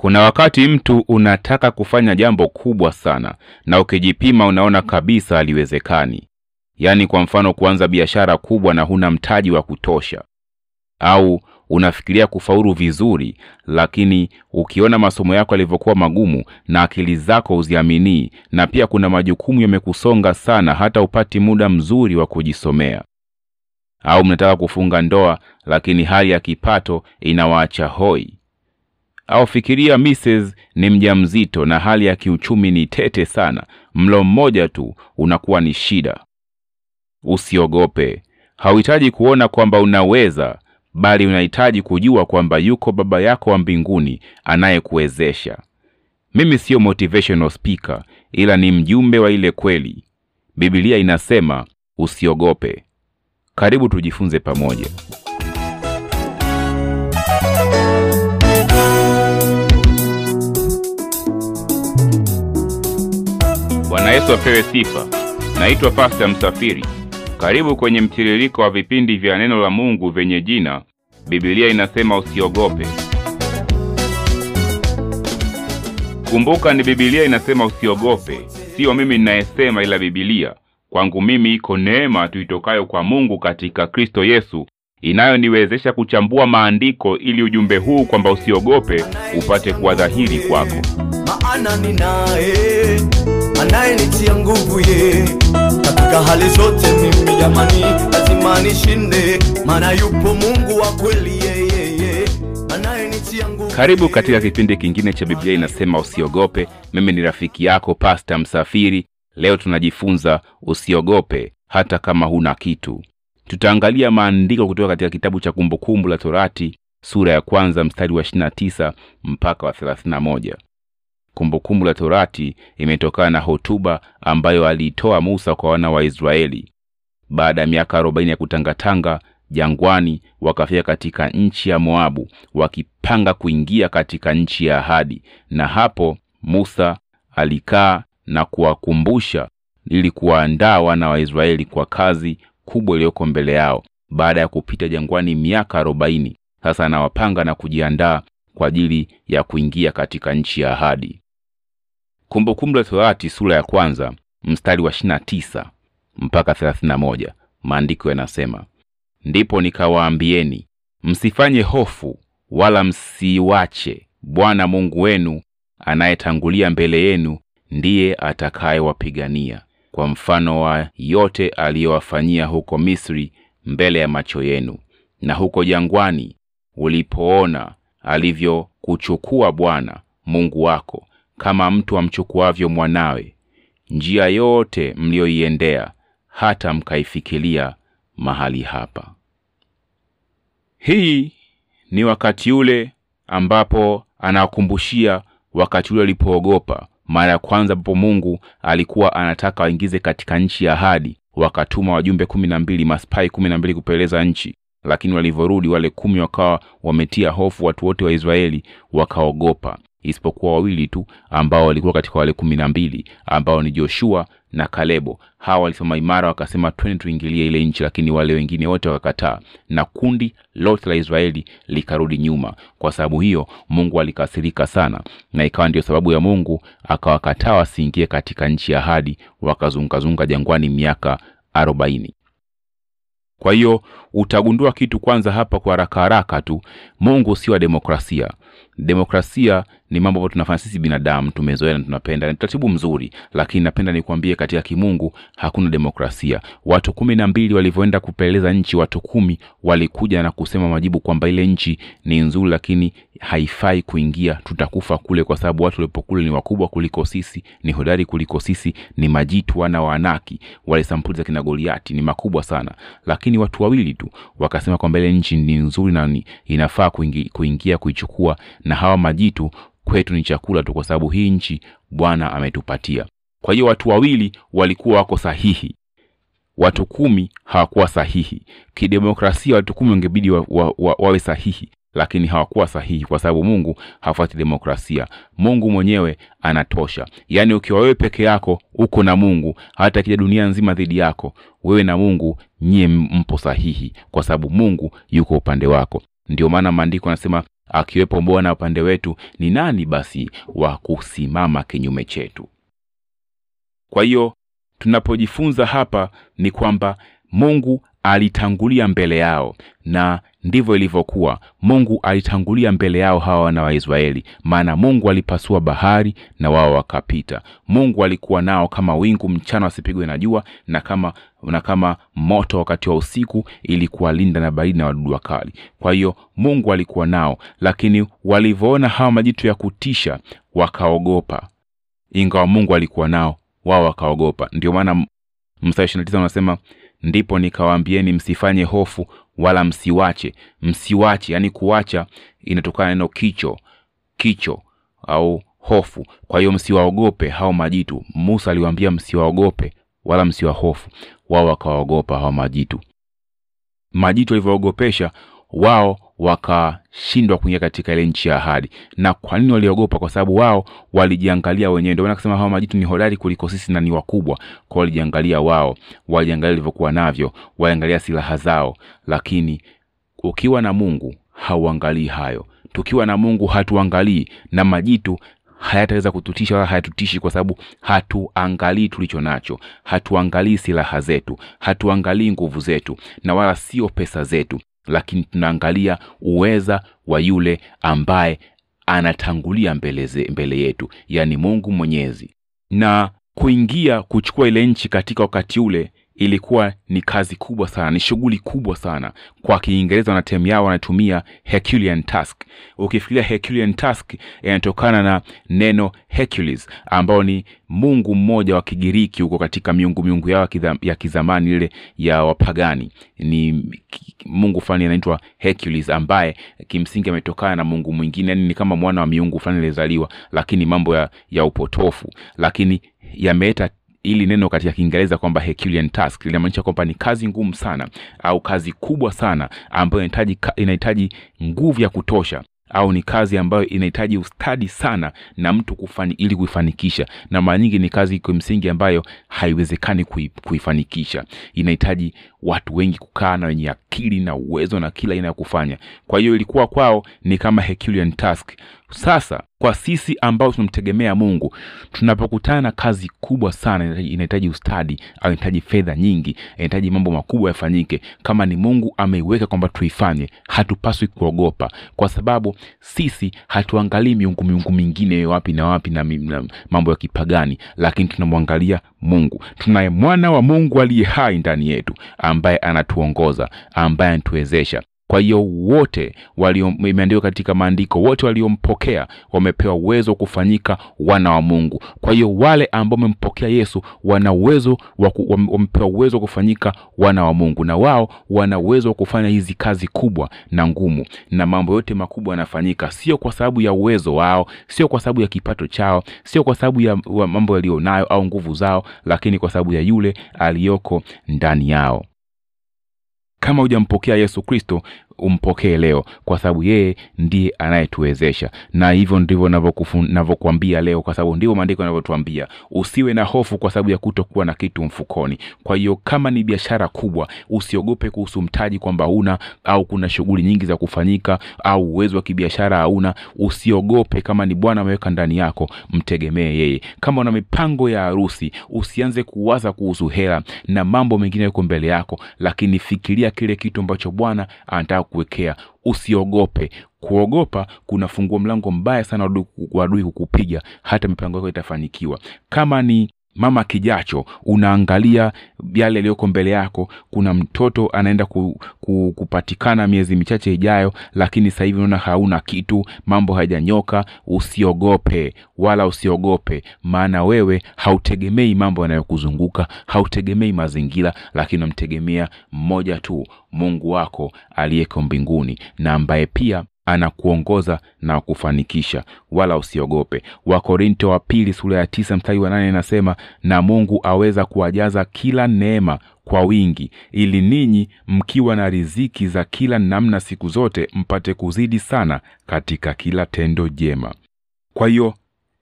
Kuna wakati mtu unataka kufanya jambo kubwa sana na ukijipima unaona kabisa haliwezekani. Yaani kwa mfano kuanza biashara kubwa na huna mtaji wa kutosha. Au unafikiria kufaulu vizuri lakini ukiona masomo yako yalivyokuwa magumu na akili zako huziaminii na pia kuna majukumu yamekusonga sana hata upati muda mzuri wa kujisomea. Au mnataka kufunga ndoa lakini hali ya kipato inawaacha hoi. Au fikiria Mrs. ni mjamzito na hali ya kiuchumi ni tete sana, mlo mmoja tu unakuwa ni shida. Usiogope. Hauhitaji kuona kwamba unaweza, bali unahitaji kujua kwamba yuko Baba yako wa mbinguni anayekuwezesha. Mimi siyo motivational speaker, ila ni mjumbe wa ile kweli. Biblia inasema usiogope. Karibu tujifunze pamoja. Bwana Yesu apewe sifa. Naitwa Pasta Msafiri. Karibu kwenye mtiririko wa vipindi vya neno la Mungu vyenye jina Biblia inasema usiogope. Kumbuka ni Biblia inasema usiogope, siyo mimi ninayesema, ila Biblia. Kwangu mimi iko neema tuitokayo kwa Mungu katika Kristo Yesu inayoniwezesha kuchambua maandiko ili ujumbe huu kwamba usiogope upate kuwa dhahiri kwako. maana ninaye anayenitia nguvu ye katika hali zote. Mimi jamani, lazima nishinde, maana yupo Mungu wa kweli, yeyeye anayenitia nguvu. Karibu katika kipindi kingine cha Biblia inasema usiogope. Mimi ni rafiki yako Pasta Msafiri. Leo tunajifunza usiogope hata kama huna kitu. Tutaangalia maandiko kutoka katika kitabu cha Kumbukumbu la Torati sura ya kwanza mstari wa 29 mpaka wa 31. Kumbukumbu la Torati imetokana na hotuba ambayo aliitoa Musa kwa wana wa Israeli baada ya miaka 40 ya kutangatanga jangwani, wakafika katika nchi ya Moabu wakipanga kuingia katika nchi ya ahadi, na hapo Musa alikaa na kuwakumbusha ili kuwaandaa wana wa Israeli kwa kazi kubwa iliyoko mbele yao baada ya kupita jangwani miaka arobaini. Sasa anawapanga na kujiandaa kwa ajili ya kuingia katika nchi ya ahadi. Kumbukumbu la Torati sura ya kwanza mstari wa 29 mpaka 31, maandiko yanasema ndipo nikawaambieni, msifanye hofu wala msiwache. Bwana Mungu wenu anayetangulia mbele yenu ndiye atakayewapigania. Kwa mfano wa yote aliyowafanyia huko Misri mbele ya macho yenu, na huko jangwani ulipoona alivyokuchukua Bwana Mungu wako kama mtu amchukuavyo mwanawe, njia yote mliyoiendea hata mkaifikilia mahali hapa. Hii ni wakati ule ambapo anawakumbushia wakati ule walipoogopa mara ya kwanza ambapo Mungu alikuwa anataka waingize katika nchi ya ahadi, wakatuma wajumbe kumi na mbili maspai kumi na mbili kupeleza nchi, lakini walivyorudi wale kumi wakawa wametia hofu watu wote wa Israeli, wakaogopa, isipokuwa wawili tu ambao walikuwa katika wale kumi na mbili ambao ni Joshua na Kalebo. Hawa walisema imara, wakasema twende tuingilie ile nchi, lakini wale wengine wote wakakataa, na kundi lote la Israeli likarudi nyuma. Kwa sababu hiyo Mungu alikasirika sana, na ikawa ndio sababu ya Mungu akawakataa wasiingie katika nchi ya ahadi, wakazungazunga jangwani miaka arobaini. Kwa hiyo utagundua kitu kwanza hapa kwa haraka haraka tu, Mungu sio wa demokrasia. Demokrasia ni mambo ambayo tunafanya sisi binadamu, tumezoea na tunapenda, ni utaratibu mzuri, lakini napenda nikuambie, katika kimungu hakuna demokrasia. Watu kumi na mbili walivyoenda kupeleleza nchi, watu kumi walikuja na kusema majibu kwamba ile nchi ni nzuri, lakini haifai kuingia, tutakufa kule, kwa sababu watu walipo kule ni wakubwa kuliko sisi, ni hodari kuliko sisi, ni majitu, wana wa Anaki, wale sampuli za kina Goliati ni makubwa sana, lakini watu wawili tu wakasema kwamba ile nchi ni nzuri na inafaa kuingia kuichukua, na hawa majitu kwetu ni chakula tu, kwa sababu hii nchi Bwana ametupatia. Kwa hiyo watu wawili walikuwa wako sahihi, watu kumi hawakuwa sahihi. Kidemokrasia watu kumi wangebidi wa, wa, wa, wawe sahihi, lakini hawakuwa sahihi, kwa sababu Mungu hafuati demokrasia. Mungu mwenyewe anatosha. Yaani ukiwa wewe peke yako uko na Mungu, hata kija dunia nzima dhidi yako, wewe na Mungu nyie mpo sahihi, kwa sababu Mungu yuko upande wako. Ndio maana maandiko yanasema akiwepo bwana upande wetu ni nani basi wa kusimama kinyume chetu? Kwa hiyo tunapojifunza hapa ni kwamba mungu alitangulia mbele yao na ndivyo ilivyokuwa. Mungu alitangulia mbele yao hawa wana wa israeli maana mungu alipasua bahari na wao wakapita. Mungu alikuwa nao kama wingu mchana wasipigwe na jua na kama na kama moto wakati wa usiku ili kuwalinda na baridi na wadudu wakali. Kwa hiyo mungu alikuwa nao lakini walivyoona hawa majitu ya kutisha wakaogopa. Ingawa mungu alikuwa nao wao wakaogopa. Ndio maana mstari ishiri na tisa unasema ndipo nikawaambieni msifanye hofu wala msiwache. Msiwache yaani kuwacha inatokana neno kicho kicho au hofu. Kwa hiyo msiwaogope hao majitu. Musa aliwaambia msiwaogope wala msiwahofu wao wakawaogopa hao majitu. Majitu walivyoogopesha wao wakashindwa kuingia katika ile nchi ya ahadi. Na kwa nini waliogopa? Kwa sababu wao walijiangalia wenyewe. Ndio maana hawa majitu ni hodari kuliko sisi na ni wakubwa. Kwao walijiangalia wao waliangalia walivyokuwa navyo waliangalia silaha zao. Lakini ukiwa na mungu hauangalii hayo. Tukiwa na mungu hatuangalii. Na majitu hayataweza kututisha wala hayatutishi kwa sababu hatuangalii tulicho nacho hatuangalii silaha zetu hatuangalii nguvu zetu na wala sio pesa zetu lakini tunaangalia uweza wa yule ambaye anatangulia mbele, ze, mbele yetu yaani mungu mwenyezi. Na kuingia kuchukua ile nchi katika wakati ule ilikuwa ni kazi kubwa sana ni shughuli kubwa sana. Kwa kiingereza na temu yao wanatumia herculean task. Ukifikiria herculean task inatokana na neno hercules ambao ni mungu mmoja wa kigiriki huko katika miungu miungu yao ya kizamani ile ya wapagani. Ni mungu fulani anaitwa hercules ambaye kimsingi ametokana na mungu mwingine. Yani ni kama mwana wa miungu fulani aliyezaliwa lakini mambo ya, ya upotofu. Lakini yameleta ili neno katika kiingereza kwamba herculean task linamaanisha kwamba ni kazi ngumu sana au kazi kubwa sana ambayo inahitaji inahitaji nguvu ya kutosha au ni kazi ambayo inahitaji ustadi sana na mtu kufani, ili kuifanikisha. Na mara nyingi ni kazi kimsingi ambayo haiwezekani kuifanikisha. Inahitaji watu wengi kukaa na wenye akili na uwezo na kila aina ya kufanya. Kwa hiyo ilikuwa kwao ni kama herculean task sasa kwa sisi ambao tunamtegemea mungu tunapokutana na kazi kubwa sana inahitaji ustadi au inahitaji fedha nyingi inahitaji mambo makubwa yafanyike kama ni mungu ameiweka kwamba tuifanye hatupaswi kuogopa. Kwa sababu sisi hatuangalii miungu miungu mingine wapi na wapi na, na mambo ya kipagani lakini tunamwangalia mungu. Tunaye mwana wa mungu aliye hai ndani yetu ambaye anatuongoza ambaye anatuwezesha kwa hiyo wote imeandikwa katika maandiko wote waliompokea wamepewa uwezo wa kufanyika wana wa mungu. Kwa hiyo wale ambao wamempokea yesu wana uwezo wamepewa uwezo wa kufanyika wana wa mungu. Na wao wana uwezo wa kufanya hizi kazi kubwa na ngumu. Na mambo yote makubwa yanafanyika. Sio kwa sababu ya uwezo wao sio kwa sababu ya kipato chao sio kwa sababu ya mambo yaliyonayo au nguvu zao lakini kwa sababu ya yule aliyoko ndani yao kama hujampokea yesu kristo umpokee leo kwa sababu yeye ndiye anayetuwezesha. Na hivyo ndivyo navyokuambia leo kwa sababu ndivyo maandiko yanavyotuambia. Usiwe na hofu kwa sababu ya kutokuwa na kitu mfukoni. Kwa hiyo kama ni biashara kubwa usiogope kuhusu mtaji kwamba una au kuna shughuli nyingi za kufanyika au uwezo wa kibiashara hauna usiogope. Kama ni bwana ameweka ndani yako mtegemee yeye. Kama una mipango ya harusi usianze kuwaza kuhusu hela na mambo mengine yako mbele yako lakini fikiria kile kitu ambacho bwana anataka kuwekea. Usiogope. Kuogopa kunafungua mlango mbaya sana wa adui kukupiga. Hata mipango yako itafanikiwa. Kama ni mama kijacho unaangalia yale yaliyoko mbele yako. Kuna mtoto anaenda ku, ku, kupatikana miezi michache ijayo lakini sasa hivi unaona hauna kitu mambo hayajanyoka usiogope wala usiogope. Maana wewe hautegemei mambo yanayokuzunguka hautegemei mazingira lakini unamtegemea mmoja tu mungu wako aliyeko mbinguni na ambaye pia anakuongoza na kufanikisha. Wala usiogope. Wakorinto wa pili sura ya tisa mstari wa nane inasema na mungu aweza kuwajaza kila neema kwa wingi ili ninyi mkiwa na riziki za kila namna siku zote mpate kuzidi sana katika kila tendo jema. Kwa hiyo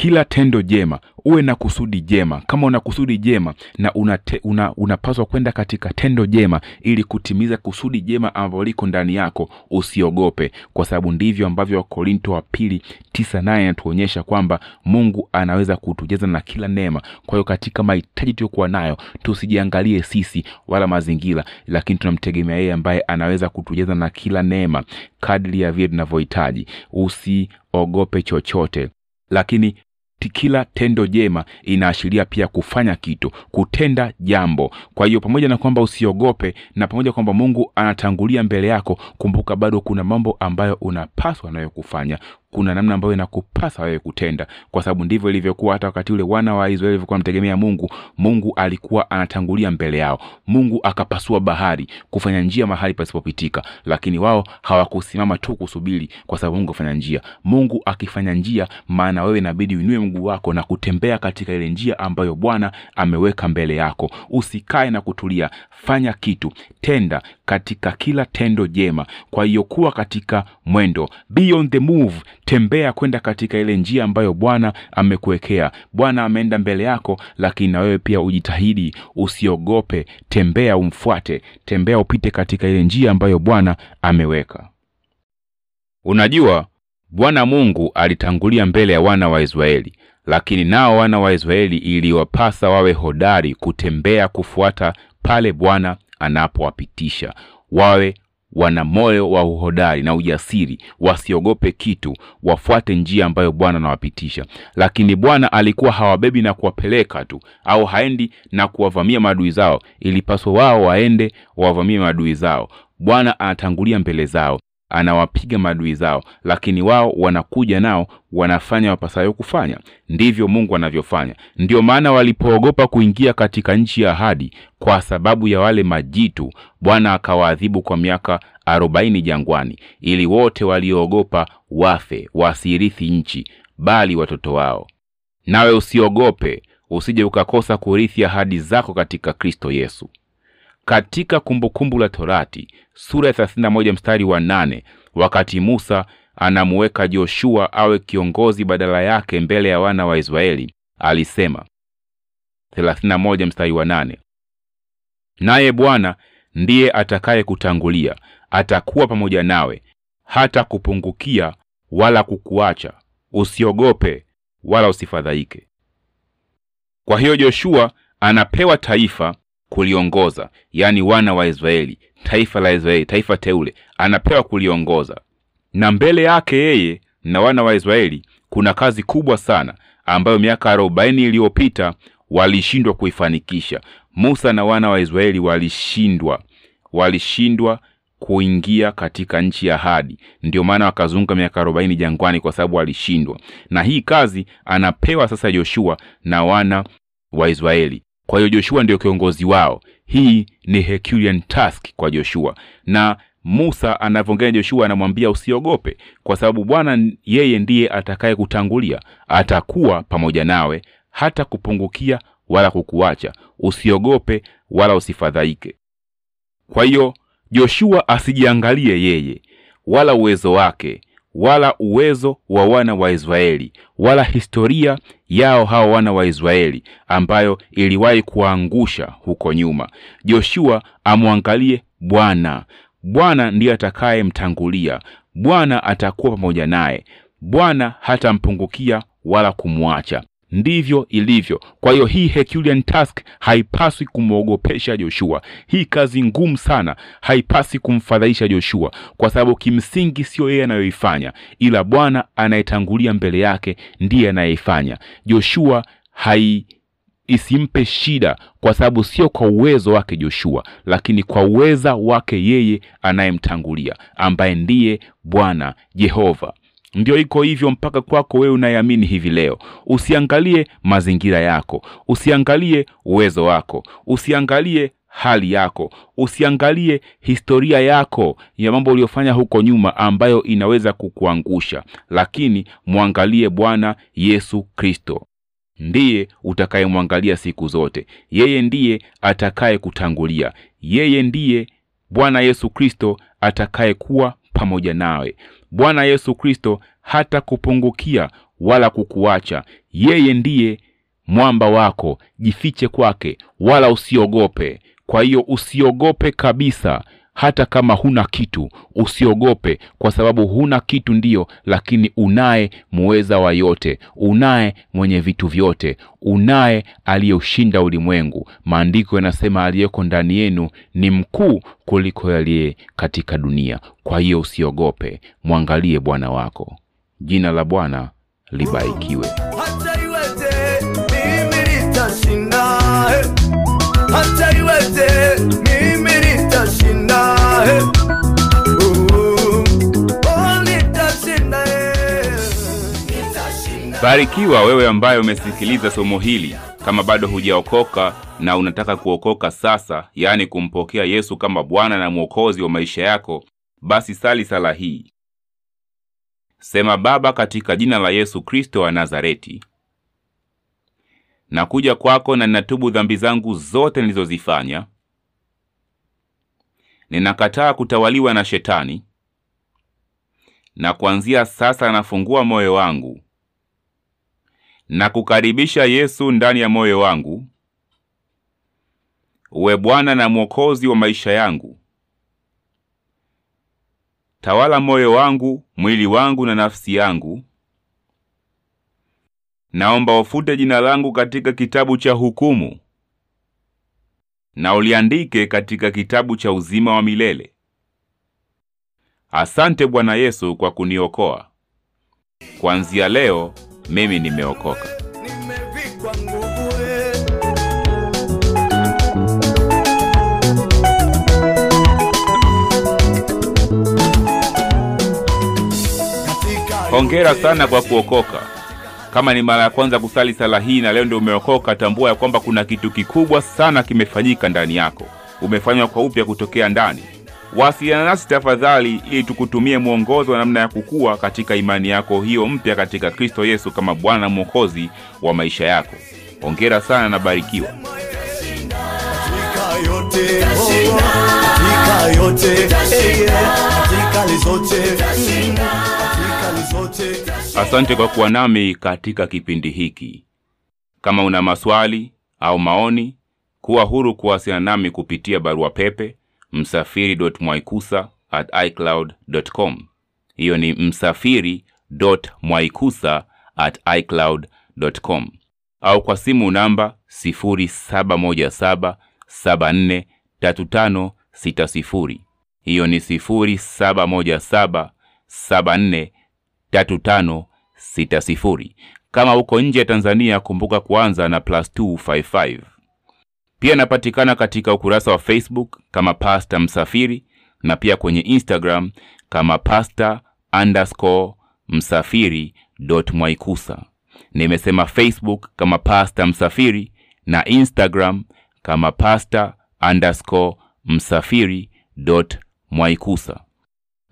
kila tendo jema uwe na kusudi jema. Kama una kusudi jema na unate, una, unapaswa kwenda katika tendo jema ili kutimiza kusudi jema ambalo liko ndani yako usiogope. Kwa sababu ndivyo ambavyo wakorinto wa pili tisa naye inatuonyesha kwamba mungu anaweza kutujaza na kila neema. Kwa hiyo katika mahitaji tuliyokuwa nayo tusijiangalie sisi wala mazingira lakini tunamtegemea yeye ambaye anaweza kutujaza na kila neema kadri ya vile tunavyohitaji. Usiogope chochote. Lakini kila tendo jema inaashiria pia kufanya kitu kutenda jambo. Kwa hiyo pamoja na kwamba usiogope na pamoja kwamba mungu anatangulia mbele yako kumbuka bado kuna mambo ambayo unapaswa nayo kufanya kuna namna ambayo inakupasa wewe kutenda. Kwa sababu ndivyo ilivyokuwa hata wakati ule wana wa israeli walivyokuwa wanamtegemea mungu mungu alikuwa anatangulia mbele yao. Mungu akapasua bahari kufanya njia mahali pasipopitika. Lakini wao hawakusimama tu kusubiri kwa sababu mungu afanya njia. Mungu akifanya njia maana wewe inabidi uinue mguu wako na kutembea katika ile njia ambayo bwana ameweka mbele yako. Usikae na kutulia. Fanya kitu. Tenda katika kila tendo jema. Kwa hiyo kuwa katika mwendo. Be on the move tembea kwenda katika ile njia ambayo bwana amekuwekea. Bwana ameenda mbele yako lakini na wewe pia ujitahidi usiogope. Tembea umfuate. Tembea upite katika ile njia ambayo bwana ameweka. Unajua bwana mungu alitangulia mbele ya wana wa israeli lakini nao wana wa israeli iliwapasa wawe hodari kutembea kufuata pale bwana anapowapitisha wawe wana moyo wa uhodari na ujasiri wasiogope kitu wafuate njia ambayo bwana anawapitisha. Lakini bwana alikuwa hawabebi na kuwapeleka tu au haendi na kuwavamia maadui zao ilipaswa wao waende wawavamie maadui zao. Bwana anatangulia mbele zao anawapiga maadui zao lakini wao wanakuja nao wanafanya wapasayo kufanya. Ndivyo mungu anavyofanya. Ndio maana walipoogopa kuingia katika nchi ya ahadi kwa sababu ya wale majitu bwana akawaadhibu kwa miaka arobaini jangwani ili wote walioogopa wafe wasirithi nchi bali watoto wao. Nawe usiogope usije ukakosa kurithi ahadi zako katika kristo yesu katika kumbukumbu la torati sura ya 31 mstari wa 8 wakati musa anamuweka joshua awe kiongozi badala yake mbele ya wana wa israeli alisema 31 mstari wa 8 naye bwana ndiye atakaye kutangulia atakuwa pamoja nawe hata kupungukia wala kukuacha usiogope wala usifadhaike. Kwa hiyo joshua anapewa taifa kuliongoza. Yaani wana wa israeli taifa la israeli taifa teule anapewa kuliongoza. Na mbele yake yeye na wana wa israeli kuna kazi kubwa sana ambayo miaka arobaini iliyopita walishindwa kuifanikisha. Musa na wana wa israeli walishindwa walishindwa kuingia katika nchi ya ahadi. Ndio maana wakazunguka miaka arobaini jangwani kwa sababu walishindwa. Na hii kazi anapewa sasa joshua na wana wa israeli kwa hiyo joshua ndio kiongozi wao. Hii ni herculean task kwa joshua. Na musa anavyoongea joshua anamwambia usiogope kwa sababu bwana yeye ndiye atakaye kutangulia. Atakuwa pamoja nawe hata kupungukia wala kukuacha. Usiogope wala usifadhaike. Kwa hiyo joshua asijiangalie yeye wala uwezo wake wala uwezo wa wana wa israeli wala historia yao hao wana wa israeli ambayo iliwahi kuangusha huko nyuma. Joshua amwangalie bwana. Bwana ndiye atakayemtangulia. Bwana atakuwa pamoja naye. Bwana hatampungukia wala kumwacha ndivyo ilivyo. Kwa hiyo hii herculean task haipaswi kumwogopesha joshua. Hii kazi ngumu sana haipaswi kumfadhaisha joshua kwa sababu kimsingi siyo yeye anayoifanya ila bwana anayetangulia mbele yake ndiye anayeifanya. Joshua hai isimpe shida kwa sababu sio kwa uwezo wake joshua lakini kwa uweza wake yeye anayemtangulia ambaye ndiye bwana jehova ndio iko hivyo mpaka kwako wewe unayeamini hivi leo. Usiangalie mazingira yako. Usiangalie uwezo wako. Usiangalie hali yako. Usiangalie historia yako ya mambo uliyofanya huko nyuma ambayo inaweza kukuangusha. Lakini mwangalie bwana yesu kristo. Ndiye utakayemwangalia siku zote. Yeye ndiye atakaye kutangulia yeye ndiye bwana yesu kristo atakayekuwa pamoja nawe bwana yesu kristo hata kupungukia wala kukuacha. Yeye ndiye mwamba wako, jifiche kwake, wala usiogope. Kwa hiyo usiogope kabisa, hata kama huna kitu usiogope, kwa sababu huna kitu ndiyo, lakini unaye muweza wa yote, unaye mwenye vitu vyote, unaye aliyeushinda ulimwengu. Maandiko yanasema aliyeko ndani yenu ni mkuu kuliko yaliye katika dunia. Kwa hiyo usiogope, mwangalie Bwana wako. Jina la Bwana libarikiwe. hata iwete mimi Barikiwa wewe ambaye umesikiliza somo hili. Kama bado hujaokoka na unataka kuokoka sasa, yaani kumpokea Yesu kama Bwana na Mwokozi wa maisha yako, basi sali sala hii. Sema: Baba, katika jina la Yesu Kristo wa Nazareti, nakuja kwako na ninatubu dhambi zangu zote nilizozifanya. Ninakataa kutawaliwa na Shetani, na kuanzia sasa nafungua moyo wangu na kukaribisha Yesu ndani ya moyo wangu, uwe Bwana na Mwokozi wa maisha yangu. Tawala moyo wangu, mwili wangu na nafsi yangu. Naomba ufute jina langu katika kitabu cha hukumu na uliandike katika kitabu cha uzima wa milele. Asante Bwana Yesu kwa kuniokoa. Kuanzia leo mimi nimeokoka. nimevikwa nguvu. Hongera sana kwa kuokoka. Kama ni mara ya kwanza kusali sala hii na leo ndio umeokoka, tambua ya kwamba kuna kitu kikubwa sana kimefanyika ndani yako. Umefanywa kwa upya kutokea ndani. Wasiliana nasi tafadhali, ili tukutumie mwongozo wa namna ya kukua katika imani yako hiyo mpya katika Kristo Yesu kama Bwana na Mwokozi wa maisha yako. Hongera sana na barikiwa. yote yote Asante kwa kuwa nami katika kipindi hiki. Kama una maswali au maoni, kuwa huru kuwasiliana nami kupitia barua pepe msafiri.mwaikusa@icloud.com. Hiyo ni msafiri.mwaikusa@icloud.com au kwa simu namba 0717743560. Hiyo ni 071774 3560. Kama uko nje ya Tanzania, kumbuka kuanza na plus 255. Pia napatikana katika ukurasa wa Facebook kama Pasta Msafiri na pia kwenye Instagram kama pasta underscore msafiri dot mwaikusa. Nimesema Facebook kama Pasta Msafiri na Instagram kama pasta underscore msafiri dot mwaikusa.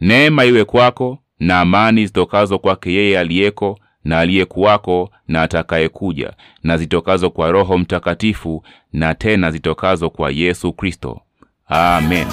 Neema iwe kwako na amani zitokazo kwake yeye aliyeko na aliyekuwako na atakayekuja, na zitokazo kwa Roho Mtakatifu, na tena zitokazo kwa Yesu Kristo. Amen.